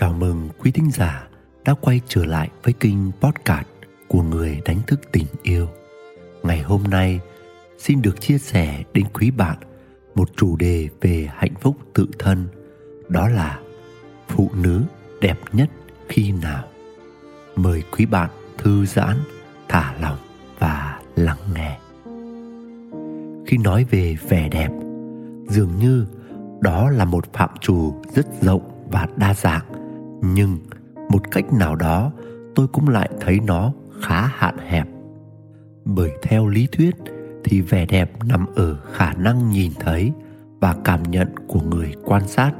Chào mừng quý thính giả đã quay trở lại với kênh podcast của người đánh thức tình yêu. Ngày hôm nay xin được chia sẻ đến quý bạn một chủ đề về hạnh phúc tự thân, đó là phụ nữ đẹp nhất khi nào. Mời quý bạn thư giãn, thả lỏng và lắng nghe. Khi nói về vẻ đẹp, dường như đó là một phạm trù rất rộng và đa dạng nhưng một cách nào đó, tôi cũng lại thấy nó khá hạn hẹp. Bởi theo lý thuyết thì vẻ đẹp nằm ở khả năng nhìn thấy và cảm nhận của người quan sát,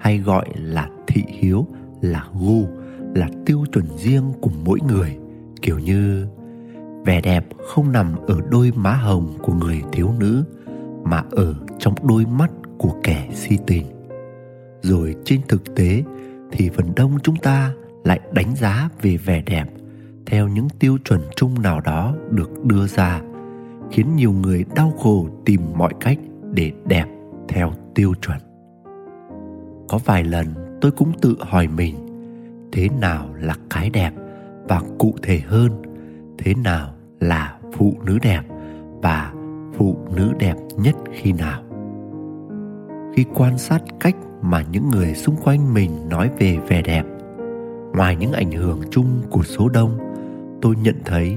hay gọi là thị hiếu, là gu, là tiêu chuẩn riêng của mỗi người. Kiểu như, vẻ đẹp không nằm ở đôi má hồng của người thiếu nữ, mà ở trong đôi mắt của kẻ si tình. Rồi trên thực tế thì phần đông chúng ta lại đánh giá về vẻ đẹp theo những tiêu chuẩn chung nào đó được đưa ra, khiến nhiều người đau khổ tìm mọi cách để đẹp theo tiêu chuẩn. Có vài lần tôi cũng tự hỏi mình, thế nào là cái đẹp và cụ thể hơn, thế nào là phụ nữ đẹp và phụ nữ đẹp nhất khi nào? Khi quan sát cách mà những người xung quanh mình nói về vẻ đẹp. Ngoài những ảnh hưởng chung của số đông, tôi nhận thấy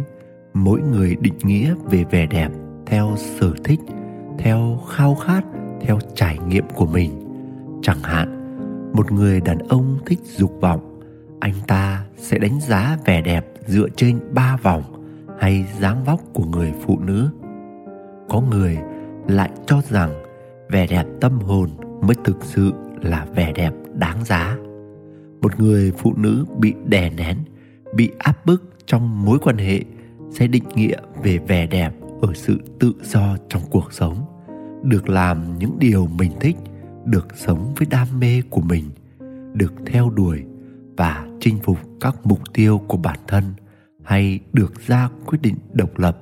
mỗi người định nghĩa về vẻ đẹp theo sở thích, theo khao khát, theo trải nghiệm của mình. Chẳng hạn, một người đàn ông thích dục vọng, anh ta sẽ đánh giá vẻ đẹp dựa trên ba vòng hay dáng vóc của người phụ nữ. Có người lại cho rằng vẻ đẹp tâm hồn mới thực sự là vẻ đẹp đáng giá. Một người phụ nữ bị đè nén, bị áp bức trong mối quan hệ sẽ định nghĩa về vẻ đẹp ở sự tự do trong cuộc sống, được làm những điều mình thích, được sống với đam mê của mình, được theo đuổi và chinh phục các mục tiêu của bản thân hay được ra quyết định độc lập.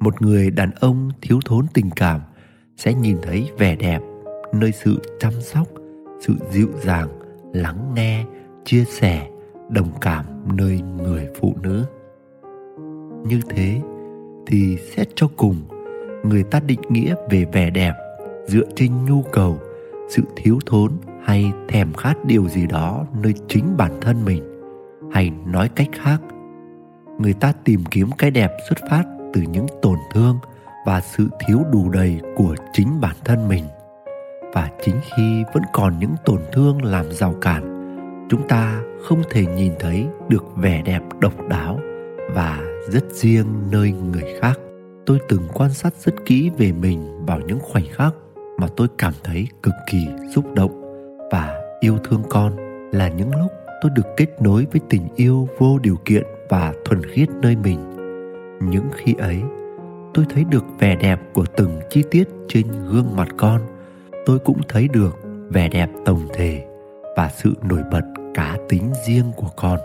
Một người đàn ông thiếu thốn tình cảm sẽ nhìn thấy vẻ đẹp nơi sự chăm sóc, sự dịu dàng, lắng nghe, chia sẻ, đồng cảm nơi người phụ nữ. Như thế thì xét cho cùng, người ta định nghĩa về vẻ đẹp dựa trên nhu cầu, sự thiếu thốn hay thèm khát điều gì đó nơi chính bản thân mình. Hay nói cách khác, người ta tìm kiếm cái đẹp xuất phát từ những tổn thương và sự thiếu đủ đầy của chính bản thân mình và chính khi vẫn còn những tổn thương làm rào cản, chúng ta không thể nhìn thấy được vẻ đẹp độc đáo và rất riêng nơi người khác. Tôi từng quan sát rất kỹ về mình vào những khoảnh khắc mà tôi cảm thấy cực kỳ xúc động và yêu thương con, là những lúc tôi được kết nối với tình yêu vô điều kiện và thuần khiết nơi mình. Những khi ấy, tôi thấy được vẻ đẹp của từng chi tiết trên gương mặt con tôi cũng thấy được vẻ đẹp tổng thể và sự nổi bật cá tính riêng của con.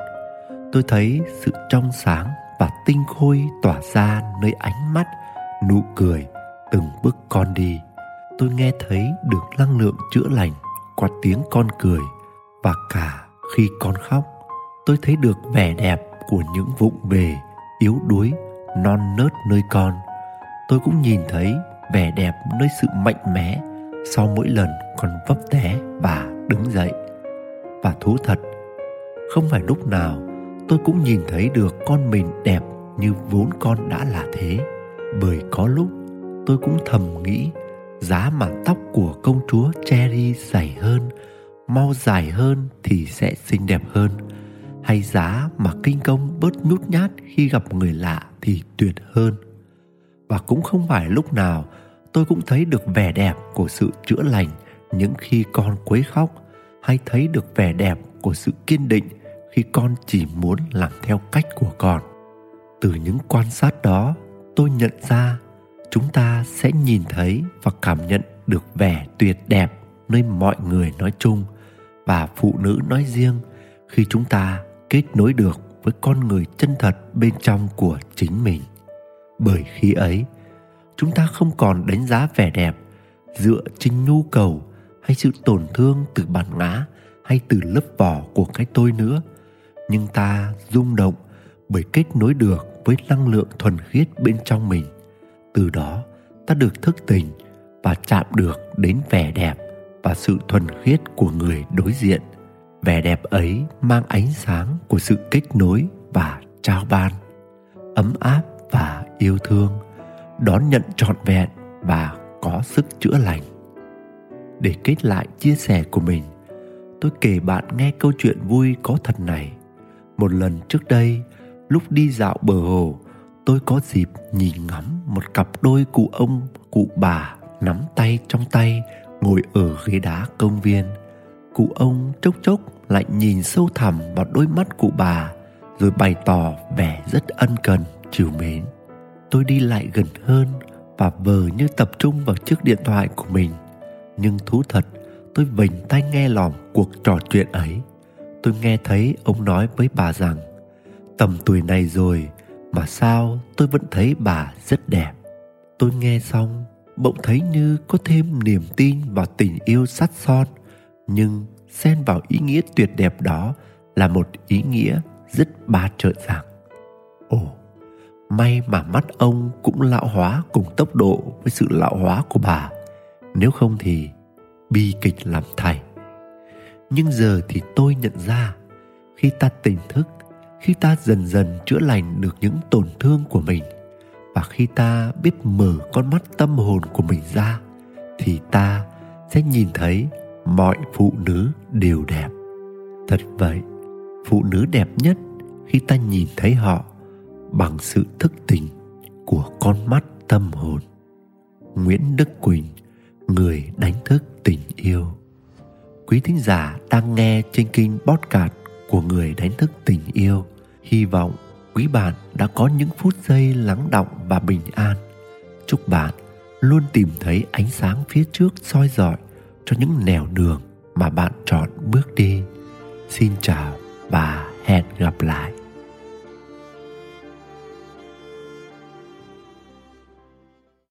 Tôi thấy sự trong sáng và tinh khôi tỏa ra nơi ánh mắt, nụ cười từng bước con đi. Tôi nghe thấy được năng lượng chữa lành qua tiếng con cười và cả khi con khóc, tôi thấy được vẻ đẹp của những vụng về yếu đuối, non nớt nơi con. Tôi cũng nhìn thấy vẻ đẹp nơi sự mạnh mẽ sau mỗi lần con vấp té và đứng dậy. Và thú thật, không phải lúc nào tôi cũng nhìn thấy được con mình đẹp như vốn con đã là thế. Bởi có lúc tôi cũng thầm nghĩ giá mà tóc của công chúa cherry dày hơn, mau dài hơn thì sẽ xinh đẹp hơn. Hay giá mà kinh công bớt nhút nhát khi gặp người lạ thì tuyệt hơn. Và cũng không phải lúc nào tôi cũng thấy được vẻ đẹp của sự chữa lành những khi con quấy khóc, hay thấy được vẻ đẹp của sự kiên định khi con chỉ muốn làm theo cách của con. Từ những quan sát đó, tôi nhận ra chúng ta sẽ nhìn thấy và cảm nhận được vẻ tuyệt đẹp nơi mọi người nói chung và phụ nữ nói riêng khi chúng ta kết nối được với con người chân thật bên trong của chính mình. Bởi khi ấy chúng ta không còn đánh giá vẻ đẹp dựa trên nhu cầu hay sự tổn thương từ bản ngã hay từ lớp vỏ của cái tôi nữa. Nhưng ta rung động bởi kết nối được với năng lượng thuần khiết bên trong mình. Từ đó, ta được thức tỉnh và chạm được đến vẻ đẹp và sự thuần khiết của người đối diện. Vẻ đẹp ấy mang ánh sáng của sự kết nối và trao ban, ấm áp và yêu thương đón nhận trọn vẹn và có sức chữa lành. Để kết lại chia sẻ của mình, tôi kể bạn nghe câu chuyện vui có thật này. Một lần trước đây, lúc đi dạo bờ hồ, tôi có dịp nhìn ngắm một cặp đôi cụ ông, cụ bà nắm tay trong tay ngồi ở ghế đá công viên. Cụ ông chốc chốc lại nhìn sâu thẳm vào đôi mắt cụ bà, rồi bày tỏ vẻ rất ân cần, chiều mến tôi đi lại gần hơn và vờ như tập trung vào chiếc điện thoại của mình. Nhưng thú thật, tôi vểnh tai nghe lỏm cuộc trò chuyện ấy. Tôi nghe thấy ông nói với bà rằng, tầm tuổi này rồi mà sao tôi vẫn thấy bà rất đẹp. Tôi nghe xong, bỗng thấy như có thêm niềm tin vào tình yêu sắt son, nhưng xen vào ý nghĩa tuyệt đẹp đó là một ý nghĩa rất ba trợn rằng. Ồ! May mà mắt ông cũng lão hóa cùng tốc độ với sự lão hóa của bà nếu không thì bi kịch làm thầy. nhưng giờ thì tôi nhận ra, khi ta tỉnh thức, khi ta dần dần chữa lành được những tổn thương của mình, và khi ta biết mở con mắt tâm hồn của mình ra, thì ta sẽ nhìn thấy mọi phụ nữ đều đẹp thật vậy, phụ nữ đẹp nhất khi ta nhìn thấy họ bằng sự thức tỉnh của con mắt tâm hồn. Nguyễn đức quỳnh, người đánh thức tình yêu. Quý thính giả đang nghe trên kênh podcast của người đánh thức tình yêu, hy vọng quý bạn đã có những phút giây lắng động và bình an. Chúc bạn luôn tìm thấy ánh sáng phía trước soi rọi cho những nẻo đường mà bạn chọn bước đi. Xin chào và hẹn gặp lại.